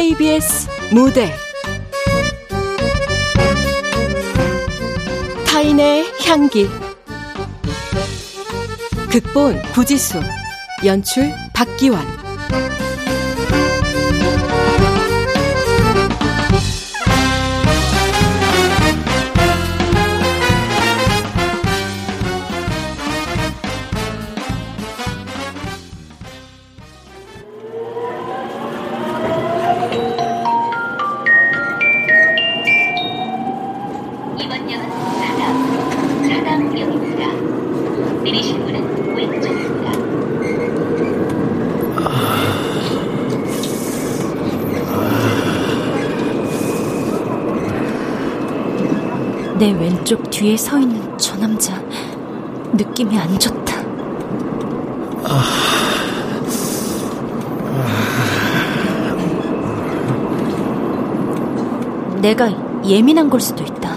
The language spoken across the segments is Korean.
KBS 무대. 타인의 향기. 극본 구지수 연출 박기환 뒤에 서 있는 저 남자 느낌이 안 좋다. 내가 예민한 걸 수도 있다.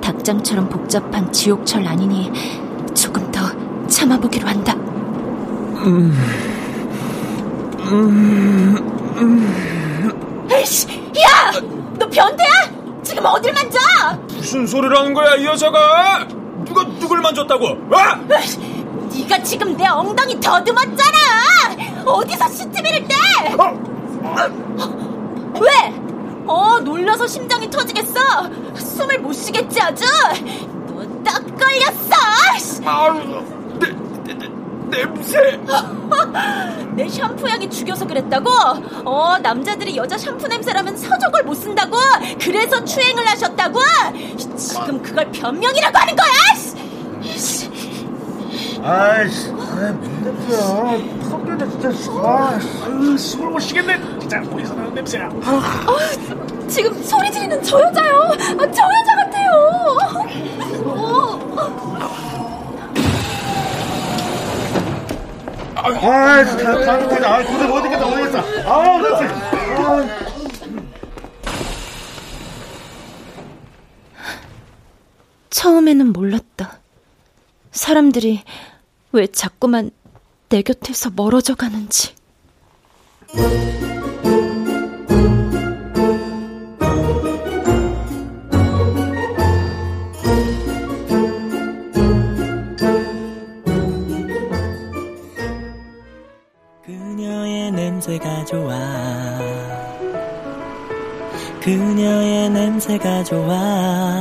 닭장처럼 복잡한 지옥철 아니니 조금 더 참아보기로 한다. 음. 음. 음. 에이씨, 야! 너 변태야? 지금 어딜 만져? 무슨 소리를 하는 거야, 이 여자가? 누가 누굴 만졌다고? 와! 네가 지금 내 엉덩이 더듬었잖아. 어디서 CCTV를 떼? 어? 왜? 어, 놀라서 심장이 터지겠어. 숨을 못 쉬겠지 아주. 너 딱 걸렸어. 아유, 냄새. 내 샴푸 향이 죽여서 그랬다고? 어, 남자들이 여자 샴푸 냄새라면 서적을 못 쓴다고? 그래서 추행을 하셨다고? 지금 그걸 변명이라고 하는 거야? 아이씨, 아이, 무슨 냄새야. 섞여져, 진짜. 아, 아유, 숨을 못 쉬겠네. 진짜, 어디서 나는 냄새야. 아. 어, 지금 소리 지르는 저 여자요. 아, 저 여자 같아요. 어. 아, 진짜 잘못하자. 아, 도저히 못 이겠다. 아, 그렇지. 처음에는 몰랐다. 사람들이 왜 자꾸만 내 곁에서 멀어져 가는지. 냄새가 좋아 그녀의 냄새가 좋아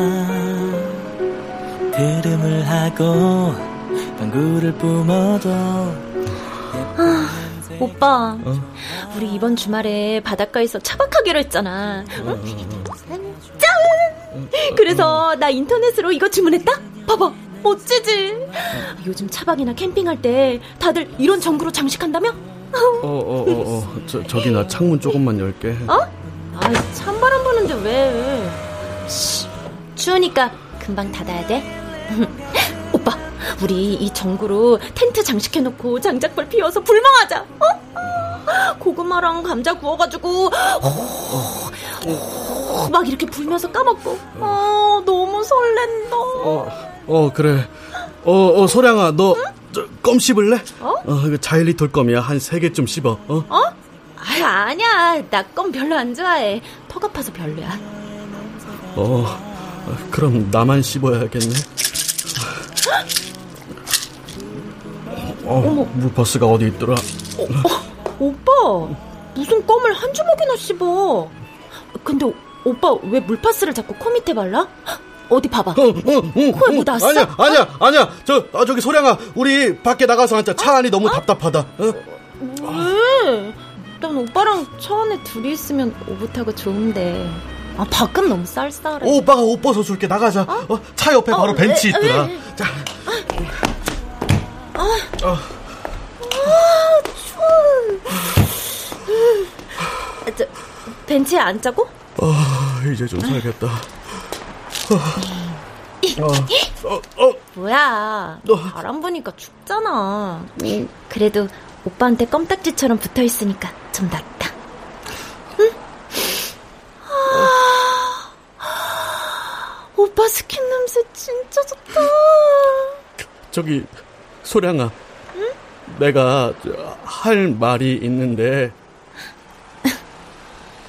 들음을 하고 방구를 뿜어도 아, 오빠 어? 우리 이번 주말에 바닷가에서 차박하기로 했잖아 응? 짠! 그래서 나 인터넷으로 이거 주문했다? 봐봐 멋지지? 요즘 차박이나 캠핑할 때 다들 이런 전구로 장식한다며? 어, 어, 어, 어. 저, 저기 나 창문 조금만 열게. 어? 아, 찬바람 부는데 왜? 씨, 추우니까 금방 닫아야 돼. 오빠, 우리 이 전구로 텐트 장식해놓고 장작불 피워서 불멍하자. 어? 고구마랑 감자 구워가지고 어, 어. 막 이렇게 불면서 까먹고. 어, 너무 설렌다. 어, 어 그래. 어, 어, 소량아, 너. 응? 껌 씹을래? 어? 어, 자일리톨 껌이야. 한 세 개쯤 씹어. 어? 어? 아유, 아니야. 나 껌 별로 안 좋아해. 턱 아파서 별로야. 어, 그럼 나만 씹어야겠네. 어, 어머. 물파스가 어디 있더라? 어, 어, 오빠, 무슨 껌을 한 주먹이나 씹어? 근데 오빠 왜 물파스를 자꾸 코 밑에 발라? 어디 봐봐. 어, 어, 어, 코에 뭐 났어? 아니야, 아니야, 아니야. 저, 아, 저기 소량아, 우리 밖에 나가서 앉자. 차 안이 너무 답답하다. 어? 왜? 난 오빠랑 차 안에 둘이 있으면 오붓하고 좋은데. 아, 밖은 너무 쌀쌀해. 오, 오빠가 옷 벗어 줄게. 나가자. 어? 어? 차 옆에 바로 어, 벤치 있더라. 에, 에, 자. 아, 아, 아 추워. 저, 벤치에 앉자고? 아, 이제 좀 살겠다. 어, 어, 어. 뭐야? 바람 부니까 춥잖아. 그래도 오빠한테 껌딱지처럼 붙어 있으니까 좀 낫다. 응? 아, 오빠 스킨 냄새 진짜 좋다. 저기 소량아, 응? 내가 할 말이 있는데.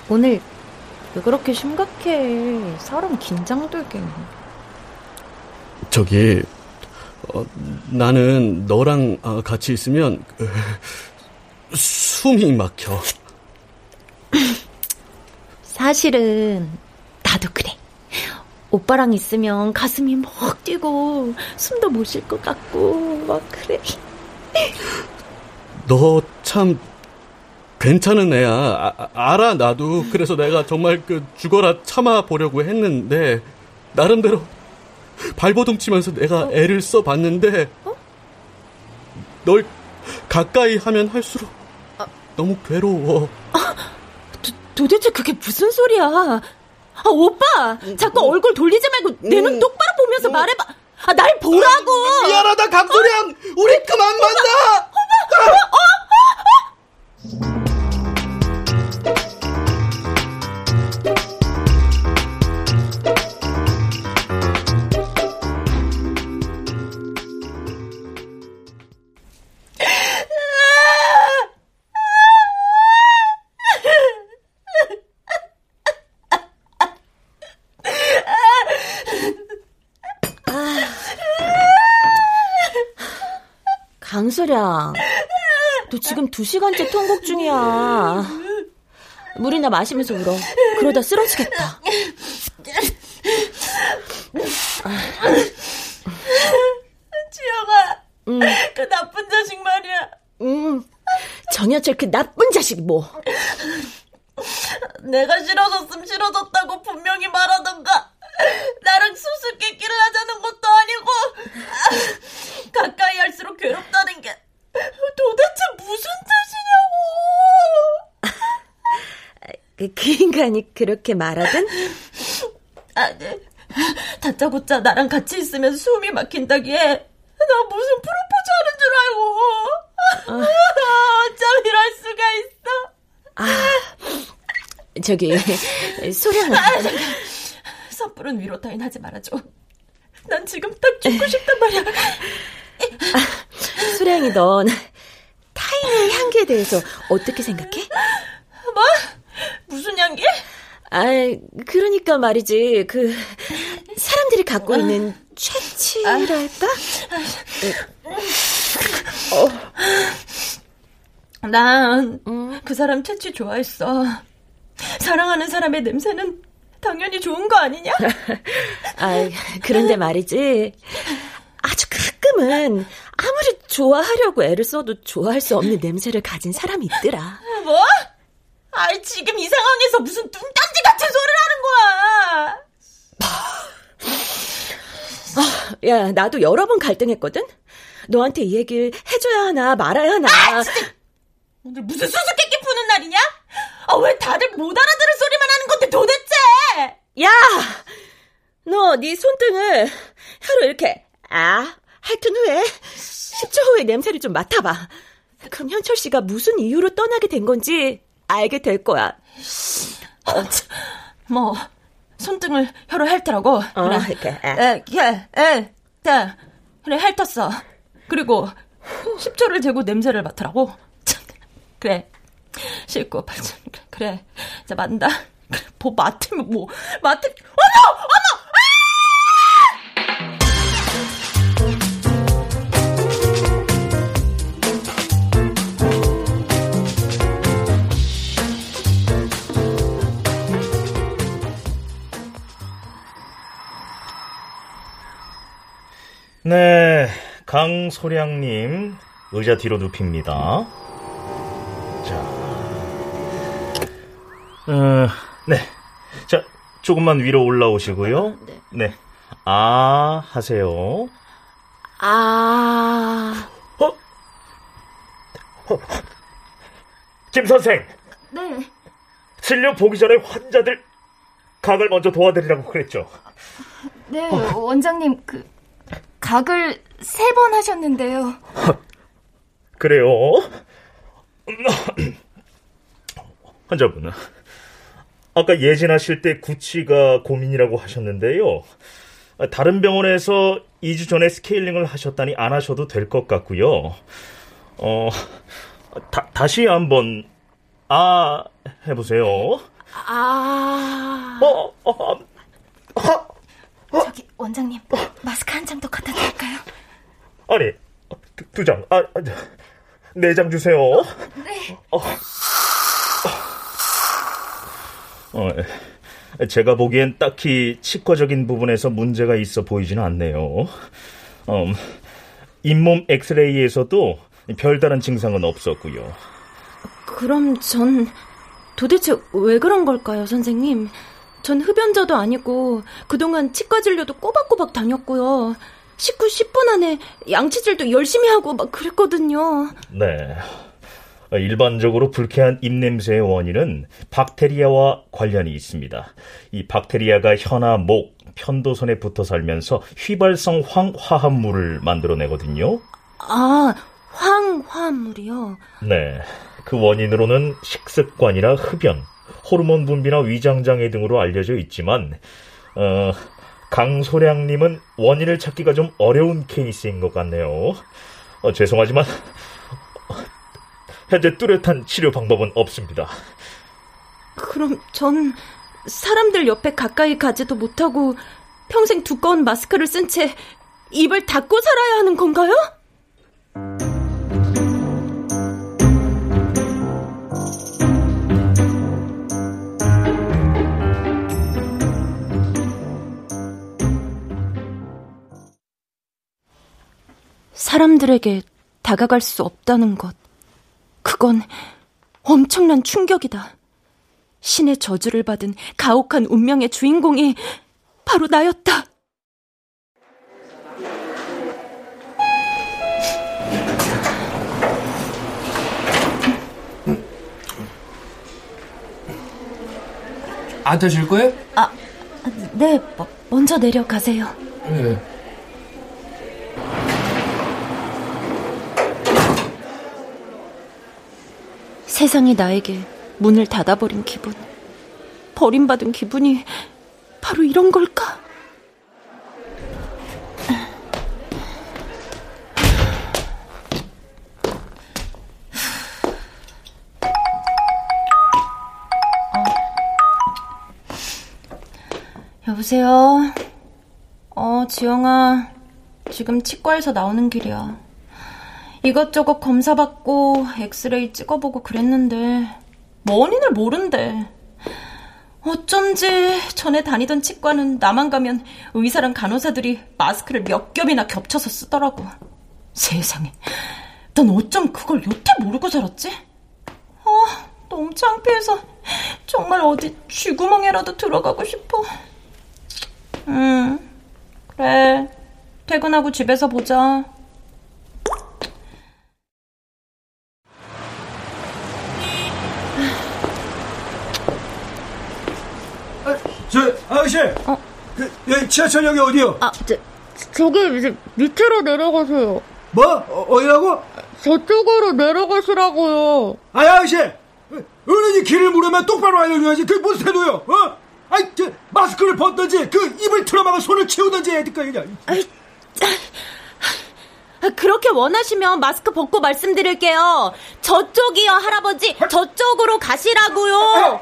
오늘 왜 그렇게 심각해? 사람 긴장되게. 저기, 어, 나는 너랑 어, 같이 있으면 어, 숨이 막혀. 사실은 나도 그래. 오빠랑 있으면 가슴이 막 뛰고 숨도 못 쉴 것 같고 막 그래. 너 참 괜찮은 애야. 아, 알아 나도. 그래서 내가 정말 그 죽어라 참아 보려고 했는데 나름대로 발버둥 치면서 내가 어? 애를 써 봤는데 어? 널 가까이 하면 할수록 아, 너무 괴로워. 아, 도, 도대체 그게 무슨 소리야? 아, 오빠! 자꾸 음, 얼굴 돌리지 말고 내 눈 똑바로 보면서 음. 말해봐. 아, 날 보라고! 아, 미안하다, 강소량! 어? 우리 그만 만나! 오빠! 오빠! 어? 강수량, 너 지금 두 시간째 통곡 중이야. 물이나 마시면서 울어. 그러다 쓰러지겠다. 지영아, 응. 그 나쁜 자식 말이야. 응. 정여철 그 나쁜 자식 뭐. 내가 싫어졌음 싫어졌다고 분명히 말하던가. 나랑 수수께끼를 하자는 것도 아니고 가까이 할수록 괴롭다는 게 도대체 무슨 뜻이냐고. 그, 그 인간이 그렇게 말하든? 아, 네. 다짜고짜 나랑 같이 있으면 숨이 막힌다기에 나 무슨 프로포즈 하는 줄 알고. 어. 어쩜 이럴 수가 있어. 아, 저기, 소량아. 섣부른 위로 따윈 하지 말아줘. 난 지금 딱 죽고 싶단 말이야. 아, 수량이 넌 타인의 향기에 대해서 어떻게 생각해? 뭐? 무슨 향기? 아, 그러니까 말이지. 그 사람들이 갖고 어. 있는 최치랄까? 어. 난그 음. 사람 채취 좋아했어. 사랑하는 사람의 냄새는 당연히 좋은 거 아니냐? 아, 그런데 말이지. 아주 가끔은 아무리 좋아하려고 애를 써도 좋아할 수 없는 냄새를 가진 사람이 있더라. 뭐? 아이, 지금 이 상황에서 무슨 뚱딴지 같은 소리를 하는 거야! 아, 야, 나도 여러 번 갈등했거든? 너한테 이 얘기를 해줘야 하나 말아야 하나. 아, 진짜! 오늘 무슨 수수께끼 푸는 날이냐? 아, 왜 다들 못 알아들을 소리만 하는 건데 도대체! 야! 너 네 손등을 혀로 이렇게 아 핥은 후에 10초 후에 냄새를 좀 맡아봐. 그럼 현철 씨가 무슨 이유로 떠나게 된 건지 알게 될 거야. 어, 뭐 손등을 혀로 핥더라고. 어, 그래. 이렇게. 에, 에, 에, 자, 그래 핥았어. 그리고 10초를 재고 냄새를 맡으라고. 그래. 씻고 발전. 그래. 자, 만다. 뭐 맡으면 뭐 맡으 어머 네, 강소량님 의자 뒤로 눕힙니다. 자, 어, 네. 자, 조금만 위로 올라오시고요. 네. 네. 아, 하세요. 아. 어? 어? 김 선생. 네. 진료 보기 전에 환자들 각을 먼저 도와드리라고 그랬죠. 네, 어. 원장님 그 각을 세 번 하셨는데요. 그래요? 환자분은 아까 예진하실 때 구치가 고민이라고 하셨는데요. 다른 병원에서 2주 전에 스케일링을 하셨다니 안 하셔도 될 것 같고요. 어, 다, 다시 한번 아 해보세요. 아. 어, 어, 어, 저기 원장님 마스크 한 장 더 갖다 드릴까요? 아니 두, 두 장, 아, 네 장 주세요. 네. 어, 어, 제가 보기엔 딱히 치과적인 부분에서 문제가 있어 보이지는 않네요. 음, 잇몸 엑스레이에서도 별다른 증상은 없었고요. 그럼 전 도대체 왜 그런 걸까요, 선생님? 전 흡연자도 아니고 그동안 치과 진료도 꼬박꼬박 다녔고요. 식후 10분 안에 양치질도 열심히 하고 막 그랬거든요. 네. 일반적으로 불쾌한 입냄새의 원인은 박테리아와 관련이 있습니다. 이 박테리아가 혀나 목, 편도선에 붙어 살면서 휘발성 황화합물을 만들어내거든요. 아, 황화물이요? 네. 그 원인으로는 식습관이나 흡연, 호르몬 분비나 위장 장애 등으로 알려져 있지만, 어, 강소량님은 원인을 찾기가 좀 어려운 케이스인 것 같네요. 어, 죄송하지만, 현재 뚜렷한 치료 방법은 없습니다. 그럼 전 사람들 옆에 가까이 가지도 못하고 평생 두꺼운 마스크를 쓴 채 입을 닫고 살아야 하는 건가요? 사람들에게 다가갈 수 없다는 것. 그건 엄청난 충격이다. 신의 저주를 받은 가혹한 운명의 주인공이 바로 나였다. 안 타실 거예요? 아, 네, 먼저 내려가세요. 네. 세상이 나에게 문을 닫아버린 기분. 버림받은 기분이 바로 이런 걸까? 여보세요? 어, 지영아. 지금 치과에서 나오는 길이야. 이것저것 검사받고 엑스레이 찍어보고 그랬는데 원인을 모른대. 어쩐지 전에 다니던 치과는 나만 가면 의사랑 간호사들이 마스크를 몇 겹이나 겹쳐서 쓰더라고. 세상에. 난 어쩜 그걸 여태 모르고 살았지? 아, 너무 창피해서 정말 어디 쥐구멍에라도 들어가고 싶어. 응, 그래. 퇴근하고 집에서 보자. 저 아저씨. 어? 그, 여기 지하철역이 어디요? 아, 저, 저기 이제 밑으로 내려가세요. 뭐? 어, 어디라고? 저쪽으로 내려가시라고요. 아, 아저씨. 어른이 길을 물으면 똑바로 알려줘야지. 그게 무슨 태도요? 어? 아이, 저, 마스크를 벗든지, 그 입을 틀어막아 손을 치우든지 해야 될까, 그냥. 아이, 그렇게 원하시면 마스크 벗고 말씀드릴게요. 저쪽이요, 할아버지. 저쪽으로 가시라고요.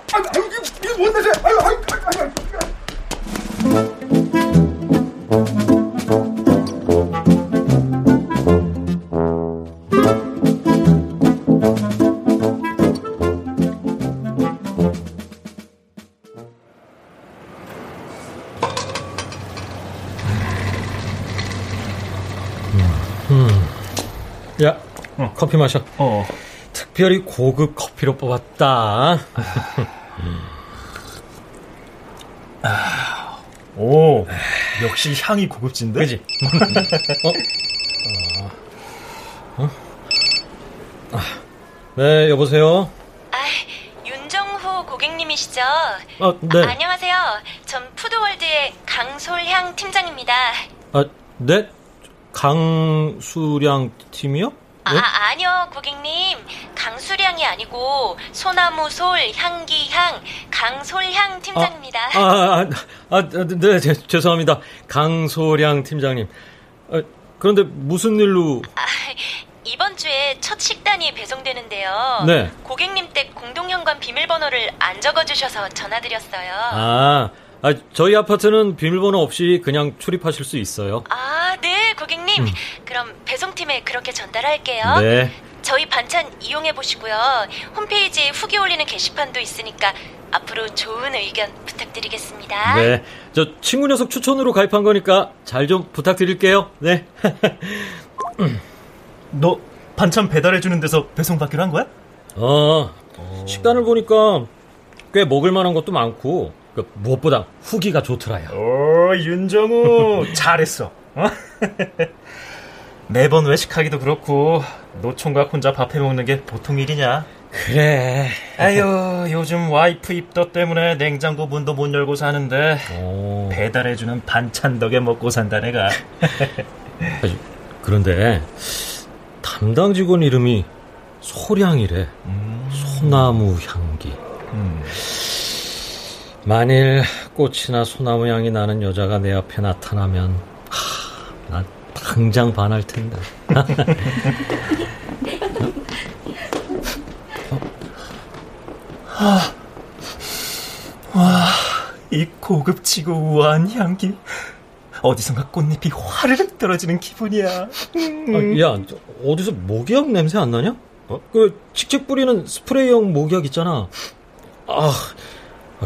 커피 마셔. 어. 특별히 고급 커피로 뽑았다. 아, 오, 역시 향이 고급진데? 그지? 어? 어? 아, 네, 여보세요? 아, 윤정호 고객님이시죠? 아, 네. 아, 안녕하세요. 전 푸드월드의 강솔향 팀장입니다. 아, 네? 강수량 팀이요? 네? 아, 아니요, 고객님. 강수량이 아니고 소나무 솔, 향기 향, 강솔향 팀장입니다. 아, 아, 아, 아 네, 제, 죄송합니다. 강소량 팀장님. 아, 그런데 무슨 일로? 아, 이번 주에 첫 식단이 배송되는데요. 네. 고객님 댁 공동현관 비밀번호를 안 적어주셔서 전화드렸어요. 아, 아, 저희 아파트는 비밀번호 없이 그냥 출입하실 수 있어요. 아, 네, 고객님. 음. 그럼 배송팀에 그렇게 전달할게요. 네. 저희 반찬 이용해 보시고요. 홈페이지에 후기 올리는 게시판도 있으니까 앞으로 좋은 의견 부탁드리겠습니다. 네. 저 친구 녀석 추천으로 가입한 거니까 잘 좀 부탁드릴게요. 네. 너 반찬 배달해 주는 데서 배송 받기로 한 거야? 어, 식단을 보니까 꽤 먹을 만한 것도 많고, 그 무엇보다 후기가 좋더라요. 오, 윤정우, 잘했어. 어? 매번 외식하기도 그렇고, 노총각 혼자 밥해 먹는 게 보통 일이냐? 그래. 아유, 요즘 와이프 입덧 때문에 냉장고 문도 못 열고 사는데, 오. 배달해주는 반찬 덕에 먹고 산다, 내가. 그런데, 담당 직원 이름이 소량이래. 소나무 향기. 음. 만일 꽃이나 소나무 향이 나는 여자가 내 앞에 나타나면, 하, 나 당장 반할 텐데. 아, 와, 이 고급지고 우아한 향기. 어디선가 꽃잎이 화르륵 떨어지는 기분이야. 아, 야, 저, 어디서 모기약 냄새 안 나냐? 어? 그 직접 뿌리는 스프레이용 모기약 있잖아. 아, 아,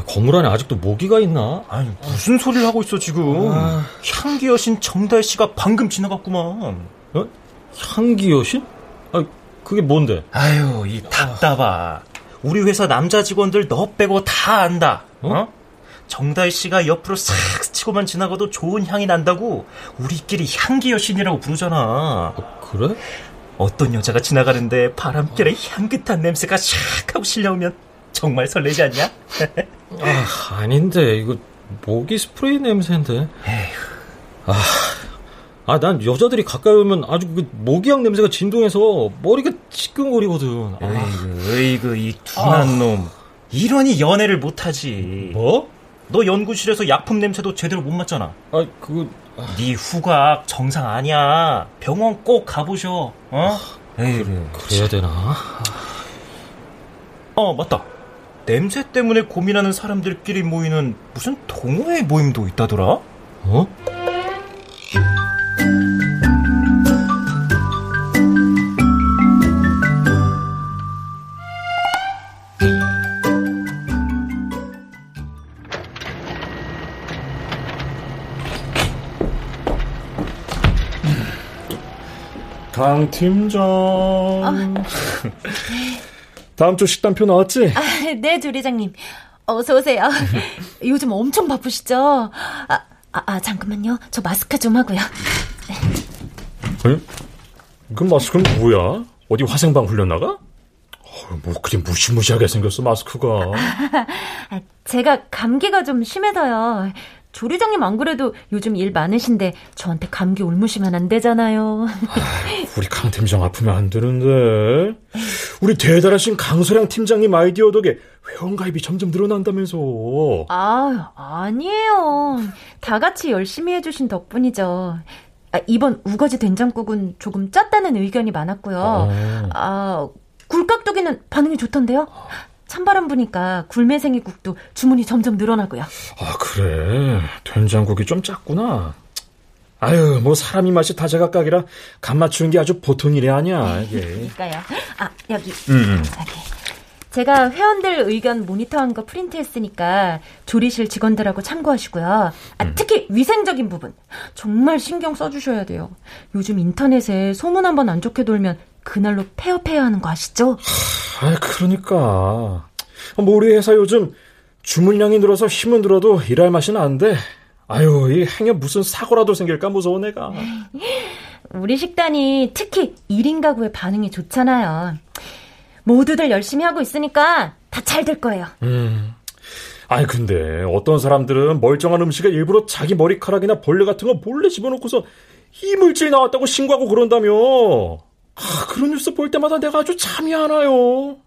건물 안에 아직도 모기가 있나? 아니, 무슨 소리를 하고 있어, 지금. 아. 향기 여신 정달 씨가 방금 지나갔구만. 어? 향기 여신? 아, 그게 뭔데? 아유, 이 답답아. 우리 회사 남자 직원들 너 빼고 다 안다. 어? 정다희 씨가 옆으로 싹 스치고만 지나가도 좋은 향이 난다고 우리끼리 향기 여신이라고 부르잖아. 그래? 어떤 여자가 지나가는데 바람결에 향긋한 냄새가 샥 하고 실려오면 정말 설레지 않냐? 아, 아닌데 이거 모기 스프레이 냄새인데. 아, 아, 난 여자들이 가까이 오면 아주 그 모기향 냄새가 진동해서 머리가 지끈거리거든. 아. 에이그, 에이그, 이 둔한 놈. 이러니 연애를 못하지. 뭐? 너 연구실에서 약품 냄새도 제대로 못 맡잖아. 아, 그거. 네 후각 정상 아니야. 병원 꼭 가보셔. 어? 에이 그. 그래야 되나? 어, 맞다. 냄새 때문에 고민하는 사람들끼리 모이는 무슨 동호회 모임도 있다더라? 어? 강 팀장. 다음 주 식단표 나왔지? 아, 네, 조리장님. 어서 오세요. 요즘 엄청 바쁘시죠? 아, 아, 아, 잠깐만요. 저 마스크 좀 하고요. 아니, 그 마스크는 뭐야? 어디 화생방 훈련 나가? 어, 뭐 그리 무시무시하게 생겼어 마스크가. 아, 제가 감기가 좀 심해서요. 조리장님 안 그래도 요즘 일 많으신데 저한테 감기 옮으시면 안 되잖아요. 우리 강 팀장 아프면 안 되는데. 우리 대단하신 강소량 팀장님 아이디어 덕에 회원가입이 점점 늘어난다면서. 아, 아니에요. 다 같이 열심히 해주신 덕분이죠. 아, 이번 우거지 된장국은 조금 짰다는 의견이 많았고요. 어. 아, 굴깍두기는 반응이 좋던데요. 찬바람 부니까 굴매생이국도 주문이 점점 늘어나고요. 아 그래 된장국이 좀 작구나. 아유 뭐 사람이 맛이 다 제각각이라 간 맞추는 게 아주 보통 일이 아니야 이게. 그러니까요. 아 여기. 음. 여기. 제가 회원들 의견 모니터한 거 프린트했으니까 조리실 직원들하고 참고하시고요. 아, 특히 위생적인 부분 정말 신경 써주셔야 돼요. 요즘 인터넷에 소문 한번 안 좋게 돌면 그날로 폐업해야 하는 거 아시죠? 아 그러니까 뭐 우리 회사 요즘 주문량이 늘어서 힘은 들어도 일할 맛이 나는데 아유 이 행여 무슨 사고라도 생길까 무서워 내가. 우리 식단이 특히 1인 가구의 반응이 좋잖아요. 모두들 열심히 하고 있으니까 다 잘 될 거예요. 음. 아니 근데 어떤 사람들은 멀쩡한 음식을 일부러 자기 머리카락이나 벌레 같은 거 몰래 집어넣고서 이물질 나왔다고 신고하고 그런다며. 아, 그런 뉴스 볼 때마다 내가 아주 잠이 안 와요.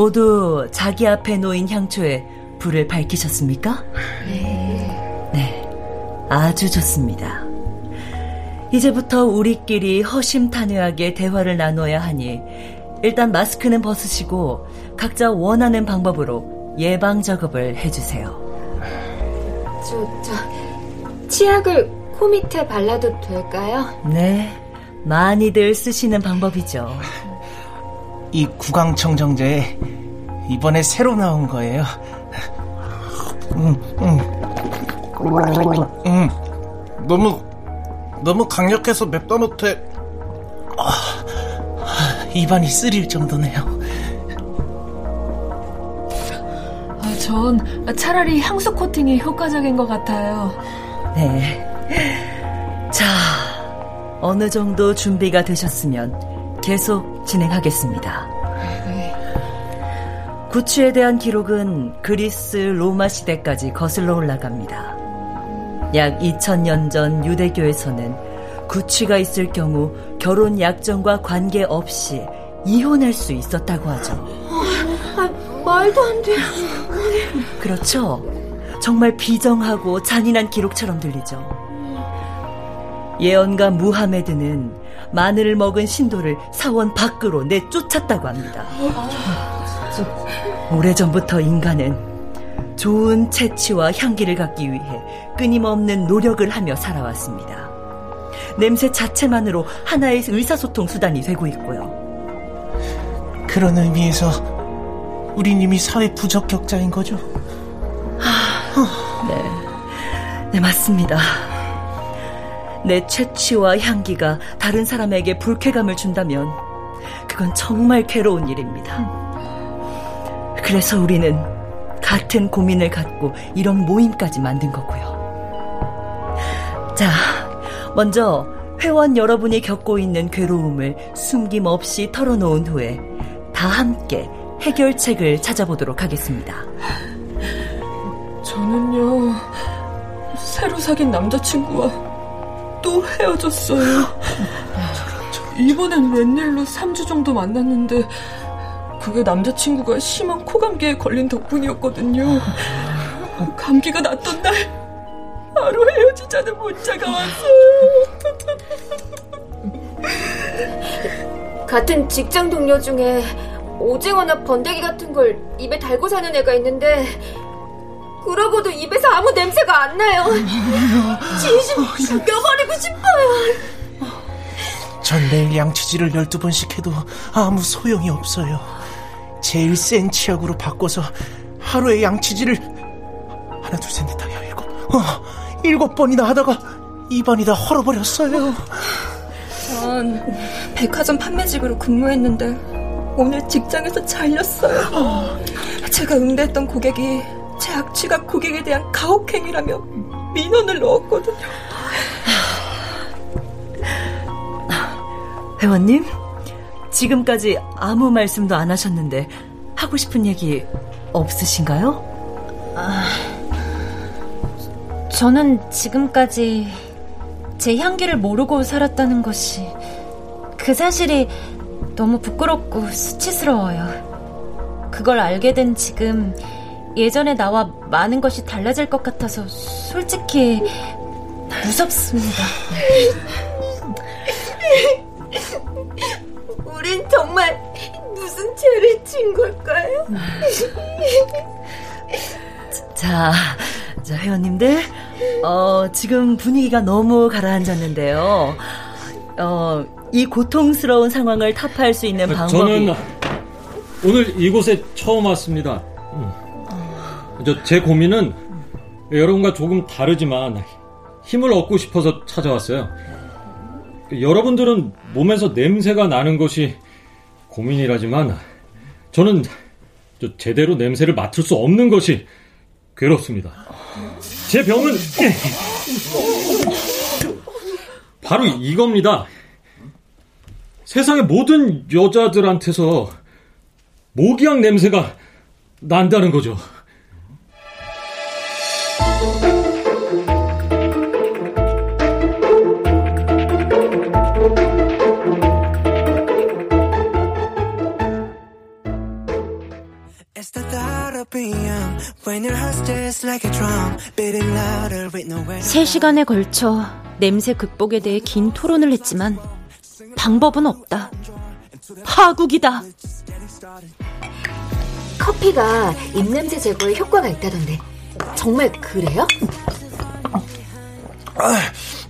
모두 자기 앞에 놓인 향초에 불을 밝히셨습니까? 네. 네. 아주 좋습니다. 이제부터 우리끼리 허심탄회하게 대화를 나눠야 하니 일단 마스크는 벗으시고 각자 원하는 방법으로 예방 작업을 해주세요. 저, 저, 치약을 코 밑에 발라도 될까요? 네, 많이들 쓰시는 방법이죠. 이 구강청정제 이번에 새로 나온 거예요. 음, 음. 음. 너무 너무 강력해서 맵다 못해 아, 입안이 쓰릴 정도네요. 아, 전 차라리 향수 코팅이 효과적인 것 같아요. 네. 자, 어느 정도 준비가 되셨으면 계속 진행하겠습니다. 구취에 대한 기록은 그리스 로마 시대까지 거슬러 올라갑니다. 약 2000년 전 유대교에서는 구취가 있을 경우 결혼 약정과 관계없이 이혼할 수 있었다고 하죠. 아, 말도 안 돼요. 그렇죠. 정말 비정하고 잔인한 기록처럼 들리죠. 예언가 무하메드는 마늘을 먹은 신도를 사원 밖으로 내쫓았다고 합니다. 오래전부터 인간은 좋은 채취와 향기를 갖기 위해 끊임없는 노력을 하며 살아왔습니다. 냄새 자체만으로 하나의 의사소통 수단이 되고 있고요. 그런 의미에서 우린 이미 사회 부적격자인 거죠? 네. 네, 맞습니다. 내 채취와 향기가 다른 사람에게 불쾌감을 준다면 그건 정말 괴로운 일입니다. 그래서 우리는 같은 고민을 갖고 이런 모임까지 만든 거고요. 자, 먼저 회원 여러분이 겪고 있는 괴로움을 숨김없이 털어놓은 후에 다 함께 해결책을 찾아보도록 하겠습니다. 저는요, 새로 사귄 남자친구와 또 헤어졌어요. 이번엔 웬일로 3주 정도 만났는데, 그게 남자친구가 심한 코감기에 걸린 덕분이었거든요. 감기가 났던 날, 바로 헤어지자는 문자가 왔어요. 같은 직장 동료 중에 오징어나 번데기 같은 걸 입에 달고 사는 애가 있는데 그러고도 입에서 아무 냄새가 안 나요. 진심 죽여버리고 싶어요. 전 매일 양치질을 12번씩 해도 아무 소용이 없어요. 제일 센 치약으로 바꿔서 하루에 양치질을 하나 둘 셋 넷 다여 일곱 어, 일곱 번이나 하다가 입안이 다 헐어버렸어요. 전 백화점 판매직으로 근무했는데 오늘 직장에서 잘렸어요. 제가 응대했던 고객이 제 악취가 고객에 대한 가혹행위라며 민원을 넣었거든요. 회원님, 지금까지 아무 말씀도 안 하셨는데 하고 싶은 얘기 없으신가요? 아, 저는 지금까지 제 향기를 모르고 살았다는 것이 그 사실이 너무 부끄럽고 수치스러워요. 그걸 알게 된 지금 예전에 나와 많은 것이 달라질 것 같아서 솔직히 무섭습니다. 우린 정말 무슨 죄를 진 걸까요? 자, 자, 회원님들, 어, 지금 분위기가 너무 가라앉았는데요. 어, 이 고통스러운 상황을 타파할 수 있는 방법이. 저는 오늘 이곳에 처음 왔습니다. 저제 고민은 여러분과 조금 다르지만 힘을 얻고 싶어서 찾아왔어요. 여러분들은 몸에서 냄새가 나는 것이 고민이라지만 저는 제대로 냄새를 맡을 수 없는 것이 괴롭습니다. 제 병은 바로 이겁니다. 세상의 모든 여자들한테서 모기향 냄새가 난다는 거죠. 세 시간에 걸쳐 냄새 극복에 대해 긴 토론을 했지만 방법은 없다. 파국이다. 커피가 입냄새 제거에 효과가 있다던데 정말 그래요? 아,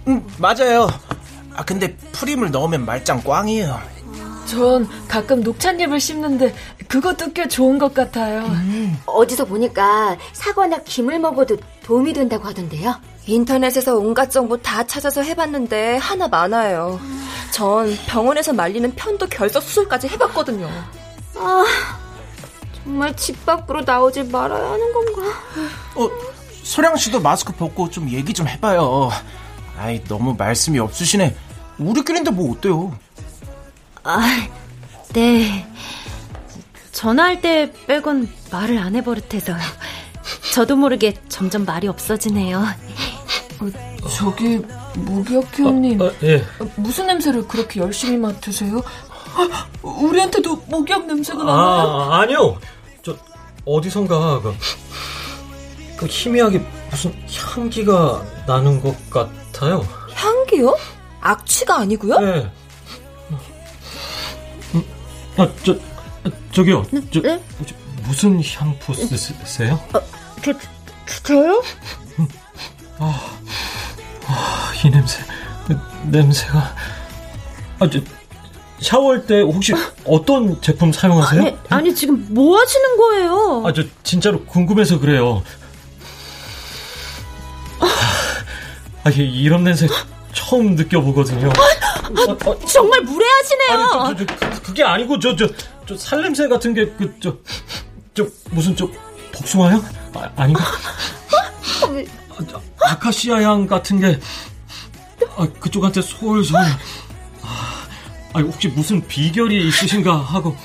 음, 맞아요. 아 근데 프림을 넣으면 말짱 꽝이에요. 전 가끔 녹차잎을 씹는데 그것도 꽤 좋은 것 같아요. 음. 어디서 보니까 사과나 김을 먹어도 도움이 된다고 하던데요. 인터넷에서 온갖 정보 다 찾아서 해봤는데 하나 많아요. 전 병원에서 말리는 편도 결석 수술까지 해봤거든요. 아, 정말 집 밖으로 나오지 말아야 하는 건가? 어, 소량 씨도 마스크 벗고 좀 얘기 좀 해봐요. 아이, 너무 말씀이 없으시네. 우리끼리인데 뭐 어때요? 아, 네. 전화할 때 빼곤 말을 안 해버릇해서요. 저도 모르게 점점 말이 없어지네요. 어, 저기 모기약회원님, 어, 어, 예. 무슨 냄새를 그렇게 열심히 맡으세요? 아, 우리한테도 모기약 냄새가 나나요? 아, 아니요. 저 어디선가 그, 그 희미하게 무슨 향기가 나는 것 같아요. 향기요? 악취가 아니고요? 네. 음, 아, 저, 저기요. 저, 네? 무슨 향푸 쓰세요? 어, 저, 저요? 아, 아, 이 냄새, 냄새가. 아, 저, 샤워할 때 혹시 어떤 제품 사용하세요? 아니, 아니 지금 뭐 하시는 거예요? 아, 저 진짜로 궁금해서 그래요. 아, 이런 냄새 처음 느껴보거든요. 아, 아, 정말 무례하시네요. 아니, 저, 저, 저, 그, 그게 아니고 저, 저, 저 살냄새 같은 게 그, 저, 저 무슨 저 복숭아향? 아, 아닌가? 아, 저, 아카시아 향 같은 게 아, 그쪽한테 솔솔. 아, 아니, 혹시 무슨 비결이 있으신가 하고.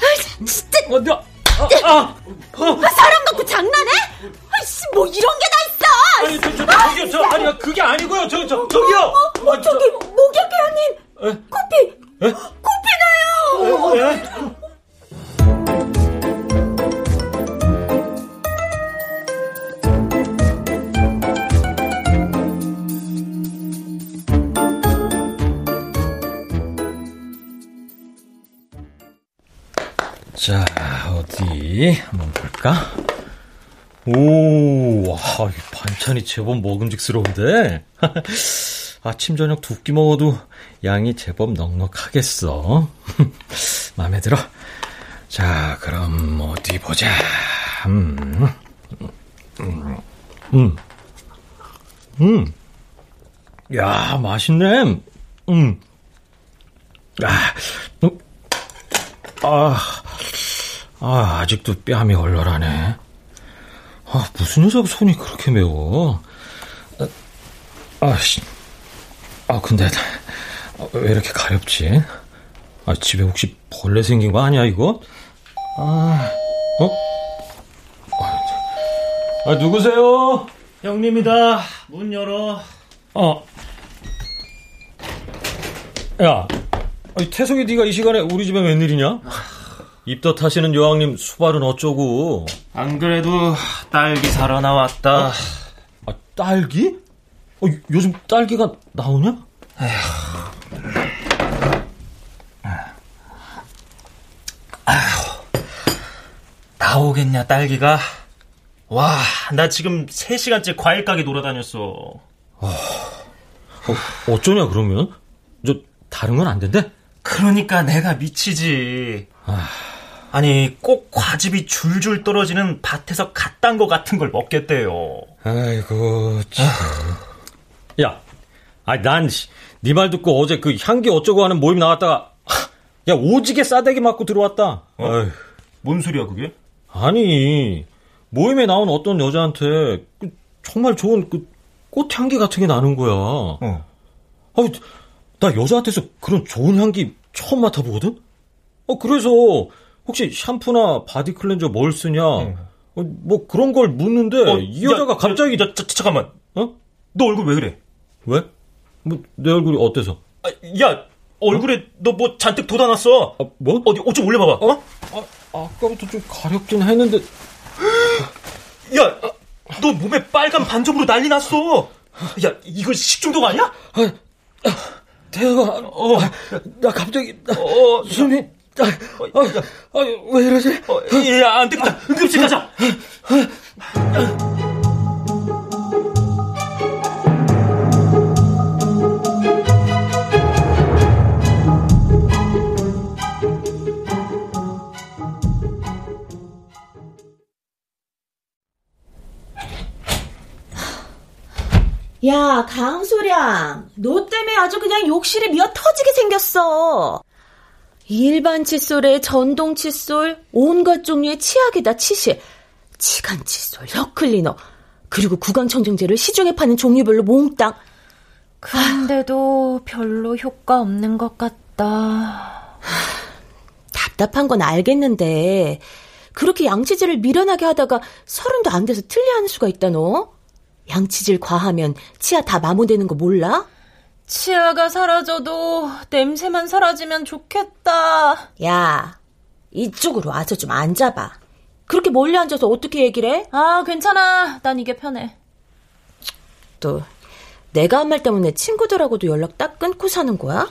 아, 진짜. 어, 나, 아, 아, 아, 사람 갖고 장난해? 아이씨, 뭐 이런 게 다 있어! 아니, 저, 저, 저기요, 저, 아니, 그게 아니고요, 저, 저, 저기요! 어, 어, 저기, 목약회원님! 커피! 에? 커피 나요! 에? 에? 자, 어디 한번 볼까? 오, 와, 반찬이 제법 먹음직스러운데? 아침, 저녁 두 끼 먹어도 양이 제법 넉넉하겠어. 마음에 들어. 자, 그럼 어디 보자. 음, 음, 음, 음. 야, 맛있네. 음. 아, 음. 아, 아, 아직도 뺨이 얼얼하네. 아, 무슨 여자가 손이 그렇게 매워? 아, 씨. 아, 근데, 왜 이렇게 가렵지? 아, 집에 혹시 벌레 생긴 거 아니야, 이거? 아, 어? 아, 누구세요? 형님이다. 문 열어. 어. 야, 태석이 네가 이 시간에 우리 집에 웬일이냐? 입덧 하시는 여왕님 수발은 어쩌고? 안 그래도 딸기 사러 나왔다. 아, 딸기? 어, 요즘 딸기가 나오냐? 아휴, 나오겠냐 딸기가? 와, 나 지금 3시간째 과일 가게 돌아다녔어. 어, 어, 어쩌냐 그러면? 저 다른 건 안 된대? 그러니까 내가 미치지. 아... 아니 꼭 과즙이 줄줄 떨어지는 밭에서 갓 딴 거 같은 걸 먹겠대요. 아이고 참. 야, 아, 난, 네말 듣고 어제 그 향기 어쩌고 하는 모임 나갔다가, 야, 오지게 싸대기 맞고 들어왔다. 어? 뭔 소리야, 그게? 아니, 모임에 나온 어떤 여자한테, 그, 정말 좋은 그, 꽃향기 같은 게 나는 거야. 어. 아, 나 여자한테서 그런 좋은 향기 처음 맡아보거든? 어, 그래서, 혹시 샴푸나 바디 클렌저 뭘 쓰냐? 어, 뭐 그런 걸 묻는데, 어, 이 여자가 야, 갑자기. 야, 자, 잠깐만. 어? 너 얼굴 왜 그래? 왜? 뭐, 내 얼굴이 어때서? 아, 야, 얼굴에 어? 너뭐 잔뜩 돋아놨어. 아, 뭐? 어디, 옷 좀 올려봐봐. 어? 아, 아까부터 좀 가렵긴 했는데. 야, 너 몸에 빨간 반점으로 난리 났어. 야, 이거 식중독 아니야? 아, 대가, 어, 나 갑자기, 나, 어, 숨이, 아, 아, 아, 왜 이러지? 어, 야, 안 되겠다. 응급실 가자. 야, 강소량. 너 때문에 아주 그냥 욕실이 미어 터지게 생겼어. 일반 칫솔에 전동 칫솔, 온갖 종류의 치약에다 치실, 치간 칫솔, 혀클리너, 그리고 구강청정제를 시중에 파는 종류별로 몽땅. 그런데도 별로 효과 없는 것 같다. 답답한 건 알겠는데, 그렇게 양치질을 미련하게 하다가 서른도 안 돼서 틀려하는 수가 있다, 너? 양치질 과하면 치아 다 마모되는 거 몰라? 치아가 사라져도 냄새만 사라지면 좋겠다. 야, 이쪽으로 와서 좀 앉아봐. 그렇게 멀리 앉아서 어떻게 얘기를 해? 아, 괜찮아. 난 이게 편해. 또, 내가 한 말 때문에 친구들하고도 연락 딱 끊고 사는 거야?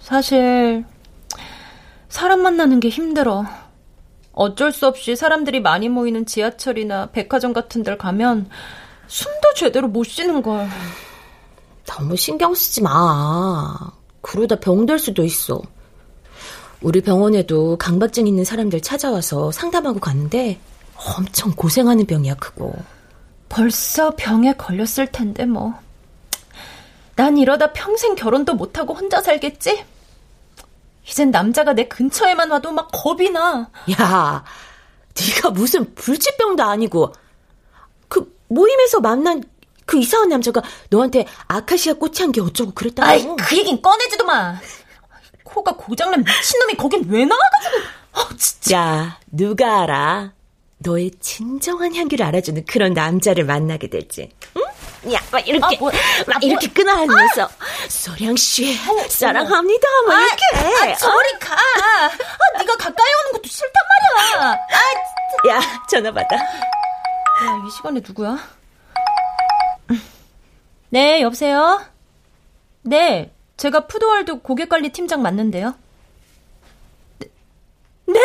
사실, 사람 만나는 게 힘들어. 어쩔 수 없이 사람들이 많이 모이는 지하철이나 백화점 같은 데를 가면 숨도 제대로 못 쉬는 걸. 너무 신경 쓰지 마. 그러다 병될 수도 있어. 우리 병원에도 강박증 있는 사람들 찾아와서 상담하고 가는데 엄청 고생하는 병이야, 그거. 벌써 병에 걸렸을 텐데 뭐. 난 이러다 평생 결혼도 못하고 혼자 살겠지? 이젠 남자가 내 근처에만 와도 막 겁이 나. 야, 네가 무슨 불치병도 아니고 그 모임에서 만난 그 이상한 남자가 너한테 아카시아 꽃이 한 게 어쩌고 그랬다고. 아이, 그 얘긴 꺼내지도 마. 코가 고장난 미친놈이 거긴 왜 나와가지고. 어, 진짜. 야, 누가 알아? 너의 진정한 향기를 알아주는 그런 남자를 만나게 될지. 응? 야, 막 이렇게, 아, 뭐, 막 아, 이렇게 뭐, 끌어안면서 아! 소량 씨, 사랑합니다. 막 아, 이렇게. 아, 저리 가. 아, 네가 가까이 오는 것도 싫단 말이야. 아, 진짜. 야, 전화 받아. 야, 이 시간에 누구야? 네, 여보세요? 네, 제가 푸드월드 고객관리 팀장 맞는데요. 네? 네?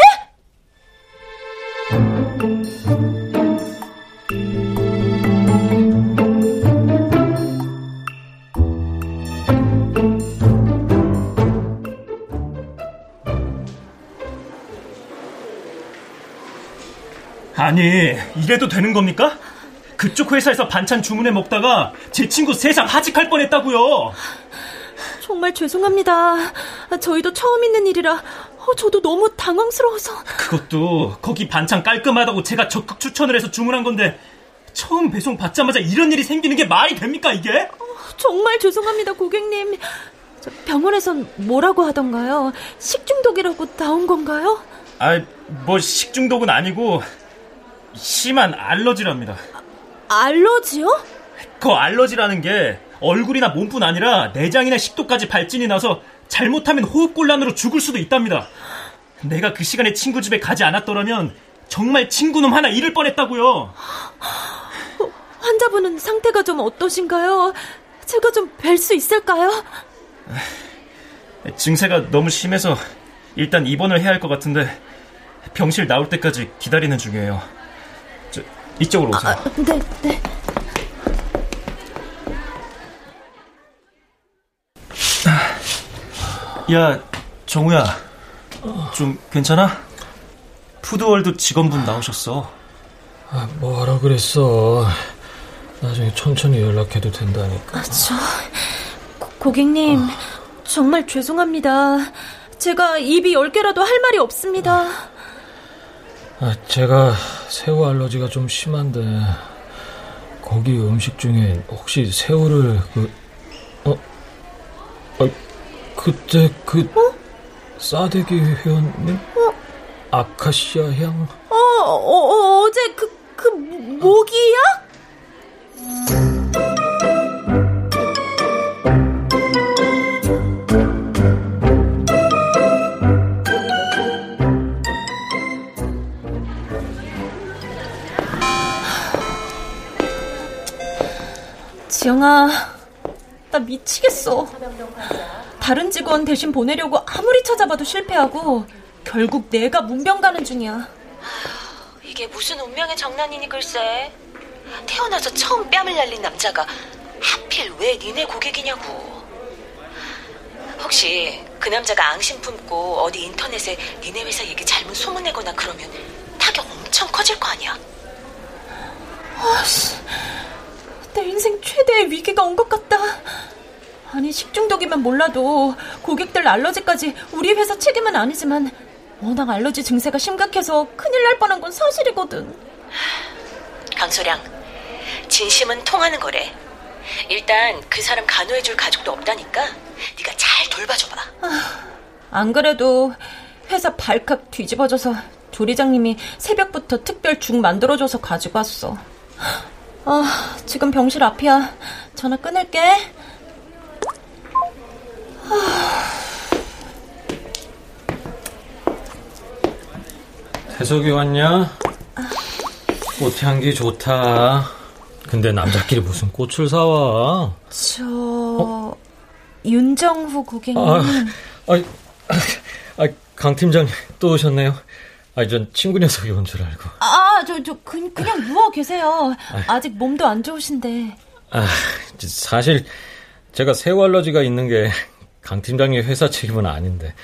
아니, 이래도 되는 겁니까? 그쪽 회사에서 반찬 주문해 먹다가 제 친구 세상 하직할 뻔했다고요. 정말 죄송합니다. 저희도 처음 있는 일이라 어, 저도 너무 당황스러워서. 그것도 거기 반찬 깔끔하다고 제가 적극 추천을 해서 주문한 건데 처음 배송 받자마자 이런 일이 생기는 게 말이 됩니까 이게? 어, 정말 죄송합니다 고객님. 병원에선 뭐라고 하던가요? 식중독이라고 나온 건가요? 아, 뭐 식중독은 아니고 심한 알러지랍니다. 알러지요? 그 알러지라는 게 얼굴이나 몸뿐 아니라 내장이나 식도까지 발진이 나서 잘못하면 호흡곤란으로 죽을 수도 있답니다. 내가 그 시간에 친구 집에 가지 않았더라면 정말 친구놈 하나 잃을 뻔했다고요. 환자분은 상태가 좀 어떠신가요? 제가 좀 뵐 수 있을까요? 증세가 너무 심해서 일단 입원을 해야 할 것 같은데 병실 나올 때까지 기다리는 중이에요. 저, 이쪽으로 오세요. 아, 네, 네. 야, 정우야. 좀 괜찮아? 푸드월드 직원분 나오셨어. 아, 뭐하라 그랬어. 나중에 천천히 연락해도 된다니까. 아, 저 고, 고객님 정말 죄송합니다. 제가 입이 열 개라도 할 말이 없습니다. 아, 제가 새우 알러지가 좀 심한데 거기 음식 중에 혹시 새우를 그 어? 아, 그때 그 어? 싸대기 회원님? 어? 아카시아 향? 어, 어, 어 어제 그, 그, 모기야? 나 미치겠어. 다른 직원 대신 보내려고 아무리 찾아봐도 실패하고 결국 내가 문병 가는 중이야. 이게 무슨 운명의 장난이니 글쎄. 태어나서 처음 뺨을 날린 남자가 하필 왜 니네 고객이냐고. 혹시 그 남자가 앙심 품고 어디 인터넷에 니네 회사 얘기 잘못 소문내거나 그러면 타격 엄청 커질 거 아니야? 아씨, 내 인생 최대의 위기가 온 것 같다. 아니 식중독이면 몰라도 고객들 알러지까지 우리 회사 책임은 아니지만 워낙 알러지 증세가 심각해서 큰일 날 뻔한 건 사실이거든. 강소량, 진심은 통하는 거래. 일단 그 사람 간호해줄 가족도 없다니까 네가 잘 돌봐줘봐. 아, 안 그래도 회사 발칵 뒤집어져서 조리장님이 새벽부터 특별 죽 만들어줘서 가지고 왔어. 아, 지금 병실 앞이야. 전화 끊을게. 태석이 왔냐? 꽃 향기 좋다. 근데 남자끼리 무슨 꽃을 사와? 저 어? 윤정후 고객님. 아, 아, 아, 강 팀장님 또 오셨네요. 아, 전 친구 녀석이 온 줄 알고. 아, 저, 저, 그, 그냥 누워 계세요. 아직 몸도 안 좋으신데. 아, 사실 제가 새우 알러지가 있는 게 강 팀장님 회사 책임은 아닌데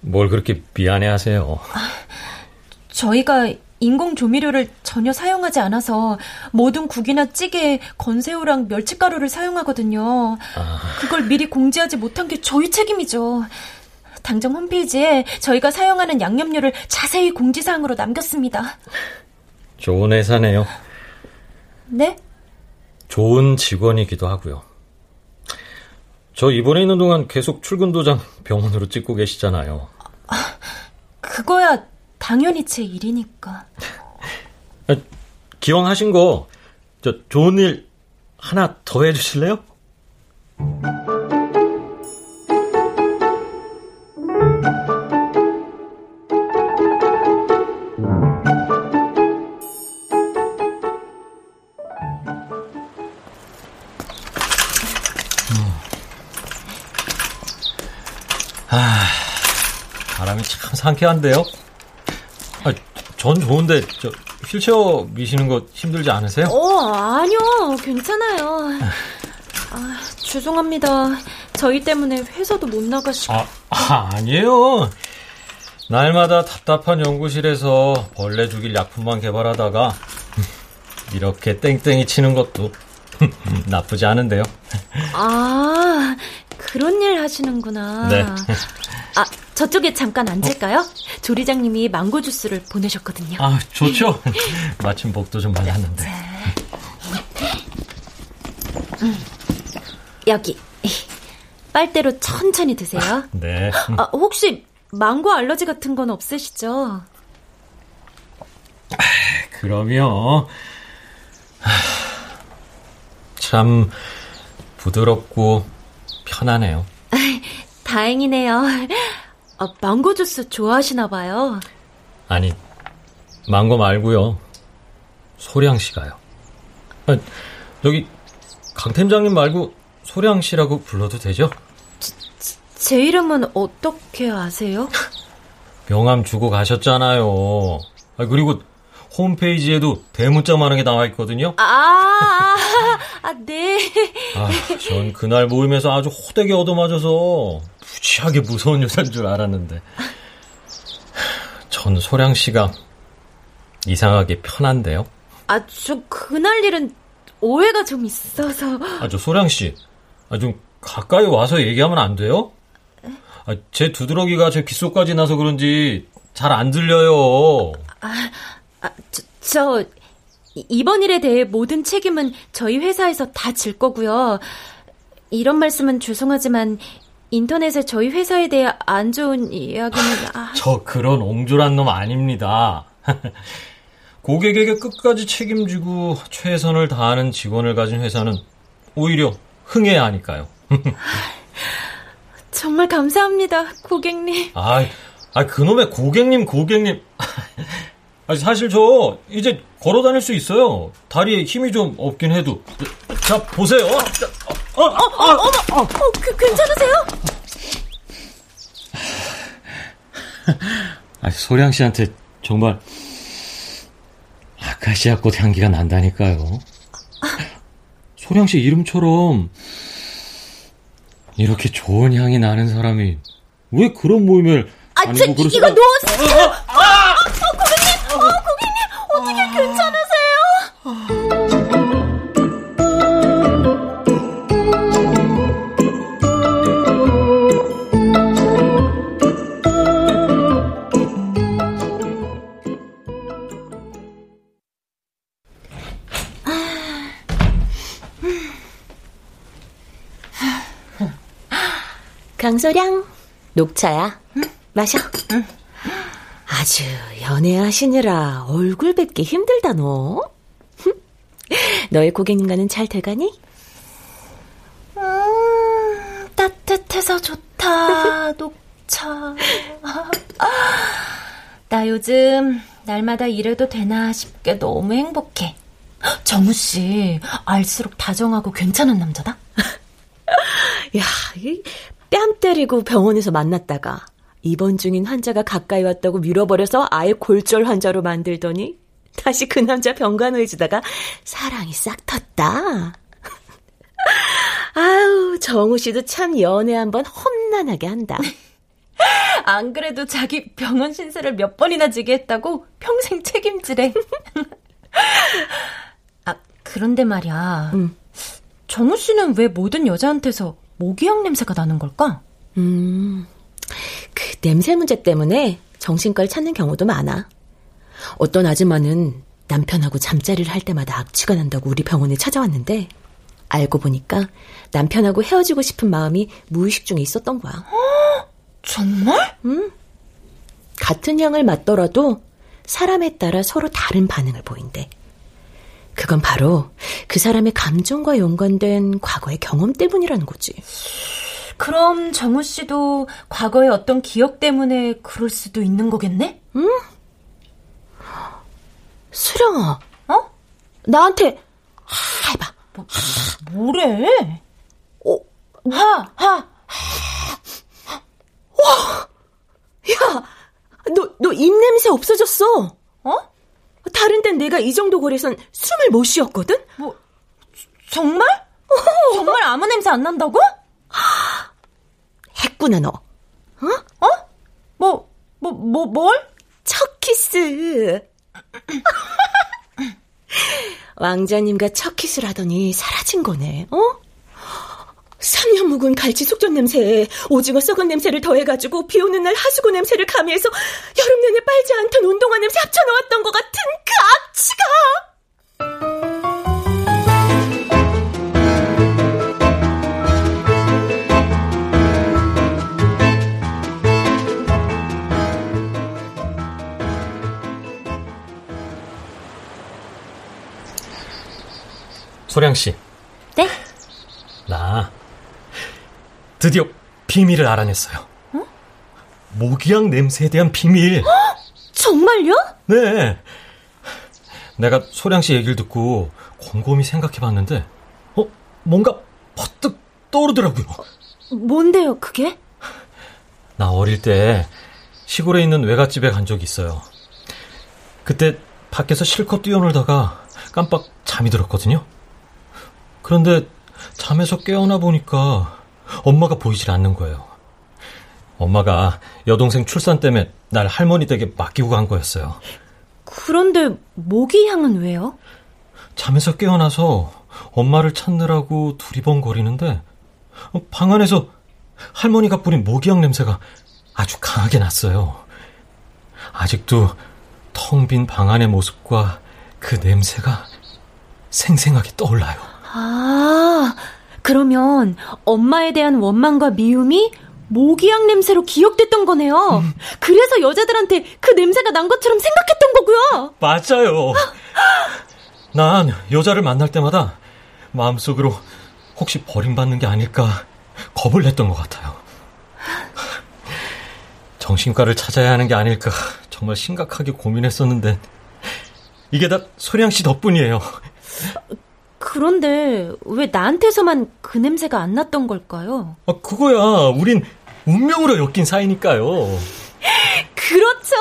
뭘 그렇게 미안해 하세요. 아, 저희가 인공 조미료를 전혀 사용하지 않아서 모든 국이나 찌개에 건새우랑 멸치가루를 사용하거든요. 아... 그걸 미리 공지하지 못한 게 저희 책임이죠. 당장 홈페이지에 저희가 사용하는 양념료를 자세히 공지사항으로 남겼습니다. 좋은 회사네요. 네? 좋은 직원이기도 하고요. 저 이번에 있는 동안 계속 출근 도장 병원으로 찍고 계시잖아요. 아, 그거야 당연히 제 일이니까. 아, 기왕 하신 거, 저 좋은 일 하나 더 해주실래요? 아, 바람이 참 상쾌한데요? 아, 전 좋은데, 저, 휠체어 미시는 거 힘들지 않으세요? 어, 아니요. 괜찮아요. 아, 죄송합니다. 저희 때문에 회사도 못 나가시고. 아, 아, 아니에요. 날마다 답답한 연구실에서 벌레 죽일 약품만 개발하다가 이렇게 땡땡이 치는 것도 나쁘지 않은데요. 아, 그런 일 하시는구나. 네. 아, 저쪽에 잠깐 앉을까요? 조리장님이 망고 주스를 보내셨거든요. 아, 좋죠. 마침 복도 좀 맞았는데. 음, 여기. 빨대로 천천히 드세요. 네. 아, 혹시 망고 알러지 같은 건 없으시죠? 그럼요. 참 부드럽고 편하네요. 다행이네요. 아, 망고 주스 좋아하시나 봐요. 아니, 망고 말고요. 소량 씨가요. 아, 여기 강 팀장님 말고 소량 씨라고 불러도 되죠? 제, 제 이름은 어떻게 아세요? 명함 주고 가셨잖아요. 아, 그리고 홈페이지에도 대문자만한 게 나와 있거든요. 아, 아, 아 네. 아, 전 그날 모임에서 아주 호되게 얻어맞아서 무지하게 무서운 여자인 줄 알았는데. 전 소량 씨가 이상하게 편한데요. 아, 저 그날 일은 오해가 좀 있어서. 아, 저 소량 씨, 아, 좀 가까이 와서 얘기하면 안 돼요? 아, 제 두드러기가 제 귓속까지 나서 그런지 잘 안 들려요. 아, 아, 저, 저, 이번 일에 대해 모든 책임은 저희 회사에서 다 질 거고요. 이런 말씀은 죄송하지만 인터넷에 저희 회사에 대해 안 좋은 이야기는 아... 저 그런 옹졸한 놈 아닙니다. 고객에게 끝까지 책임지고 최선을 다하는 직원을 가진 회사는 오히려 흥해야 하니까요. 정말 감사합니다, 고객님. 아, 아 그놈의 고객님, 고객님. 아, 사실 저 이제 걸어 다닐 수 있어요. 다리에 힘이 좀 없긴 해도. 자, 보세요. 어, 어, 어, 어, 어머. 괜찮으세요? 아, 소량 씨한테 정말 아카시아 꽃 향기가 난다니까요. 소량 씨 이름처럼 이렇게 좋은 향이 나는 사람이 왜 그런 모임을 아, 저, 아니고 이거 놓으세요. 아, 아, 어, 고객님, 어, 고객님, 어떻게 괜찮으세요? 강소량, 녹차야. 마셔. 아주 연애하시느라 얼굴 뵙기 힘들다 너. 너의 고객님과는 잘 돼가니? 음, 따뜻해서 좋다, 녹차. 나 요즘 날마다 이래도 되나 싶게 너무 행복해. 정우 씨, 알수록 다정하고 괜찮은 남자다? 야, 이뺨 때리고 병원에서 만났다가 입원 중인 환자가 가까이 왔다고 밀어버려서 아예 골절 환자로 만들더니 다시 그 남자 병간호해주다가 사랑이 싹 텄다. 아우, 정우 씨도 참 연애 한번 험난하게 한다. 안 그래도 자기 병원 신세를 몇 번이나 지게 했다고 평생 책임지래. 아, 그런데 말이야. 음. 정우 씨는 왜 모든 여자한테서 모기향 냄새가 나는 걸까? 음, 그 냄새 문제 때문에 정신과를 찾는 경우도 많아. 어떤 아줌마는 남편하고 잠자리를 할 때마다 악취가 난다고 우리 병원에 찾아왔는데 알고 보니까 남편하고 헤어지고 싶은 마음이 무의식 중에 있었던 거야. 정말? 응. 같은 향을 맡더라도 사람에 따라 서로 다른 반응을 보인대. 그건 바로 그 사람의 감정과 연관된 과거의 경험 때문이라는 거지. 그럼 정우 씨도 과거의 어떤 기억 때문에 그럴 수도 있는 거겠네? 응? 수령아. 어? 나한테 하 해봐. 뭐, 뭐래? 어, 하, 하. 와, 야, 너, 너 입냄새 없어졌어. 어? 다른 땐 내가 이 정도 거리선 숨을 못 쉬었거든? 뭐, 정말? 정말 아무 냄새 안 난다고? 했구나, 너. 어? 어? 뭐, 뭐, 뭐, 뭘? 첫 키스. 왕자님과 첫 키스를 하더니 사라진 거네, 어? 3년 묵은 갈치 숙전 냄새에 오징어 썩은 냄새를 더해가지고 비 오는 날 하수구 냄새를 가미해서 여름 내내 빨지 않던 운동화 냄새 합쳐놓았던 것 같은 그 악취가! 소량 씨. 네? 나 드디어 비밀을 알아냈어요. 어? 모기향 냄새에 대한 비밀. 정말요? 네. 내가 소량 씨 얘기를 듣고 곰곰이 생각해봤는데, 어 뭔가 퍼뜩 떠오르더라고요. 뭔데요, 그게? 나 어릴 때 시골에 있는 외갓집에 간 적이 있어요. 그때 밖에서 실컷 뛰어놀다가 깜빡 잠이 들었거든요. 그런데 잠에서 깨어나 보니까 엄마가 보이질 않는 거예요. 엄마가 여동생 출산 때문에 날 할머니 댁에 맡기고 간 거였어요. 그런데 모기향은 왜요? 잠에서 깨어나서 엄마를 찾느라고 두리번거리는데 방 안에서 할머니가 뿌린 모기향 냄새가 아주 강하게 났어요. 아직도 텅 빈 방 안의 모습과 그 냄새가 생생하게 떠올라요. 아, 그러면 엄마에 대한 원망과 미움이 모기향 냄새로 기억됐던 거네요. 음. 그래서 여자들한테 그 냄새가 난 것처럼 생각했던 거고요. 맞아요. 난 여자를 만날 때마다 마음속으로 혹시 버림받는 게 아닐까 겁을 냈던 것 같아요. 정신과를 찾아야 하는 게 아닐까 정말 심각하게 고민했었는데 이게 다 소량 씨 덕분이에요. 그런데 왜 나한테서만 그 냄새가 안 났던 걸까요? 아, 그거야. 우린 운명으로 엮인 사이니까요. 그렇죠.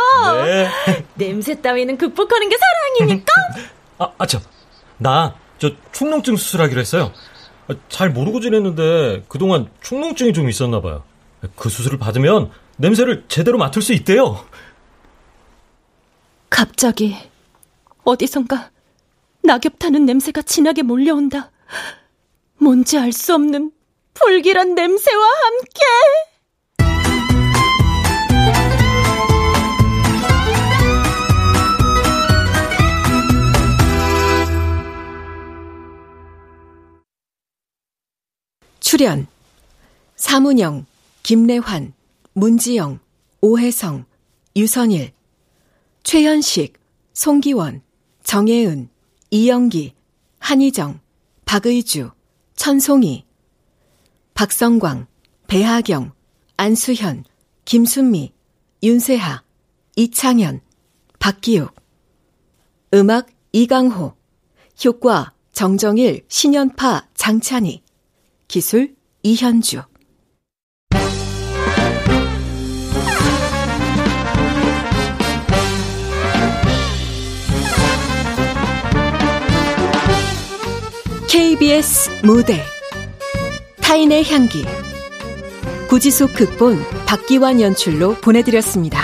네. 냄새 따위는 극복하는 게 사랑이니까. 아, 아참. 나, 저, 축농증 수술하기로 했어요. 아, 잘 모르고 지냈는데, 그동안 축농증이 좀 있었나 봐요. 그 수술을 받으면 냄새를 제대로 맡을 수 있대요. 갑자기, 어디선가 낙엽 타는 냄새가 진하게 몰려온다. 뭔지 알 수 없는 불길한 냄새와 함께. 출연 사문영, 김래환, 문지영, 오혜성, 유선일, 최현식, 송기원, 정혜은, 이영기, 한희정, 박의주, 천송이, 박성광, 배하경, 안수현, 김순미, 윤세하, 이창현, 박기욱. 음악 이강호, 효과 정정일, 신연파, 장찬희, 기술 이현주. KBS 무대 타인의 향기 구지숙 극본 박기환 연출로 보내드렸습니다.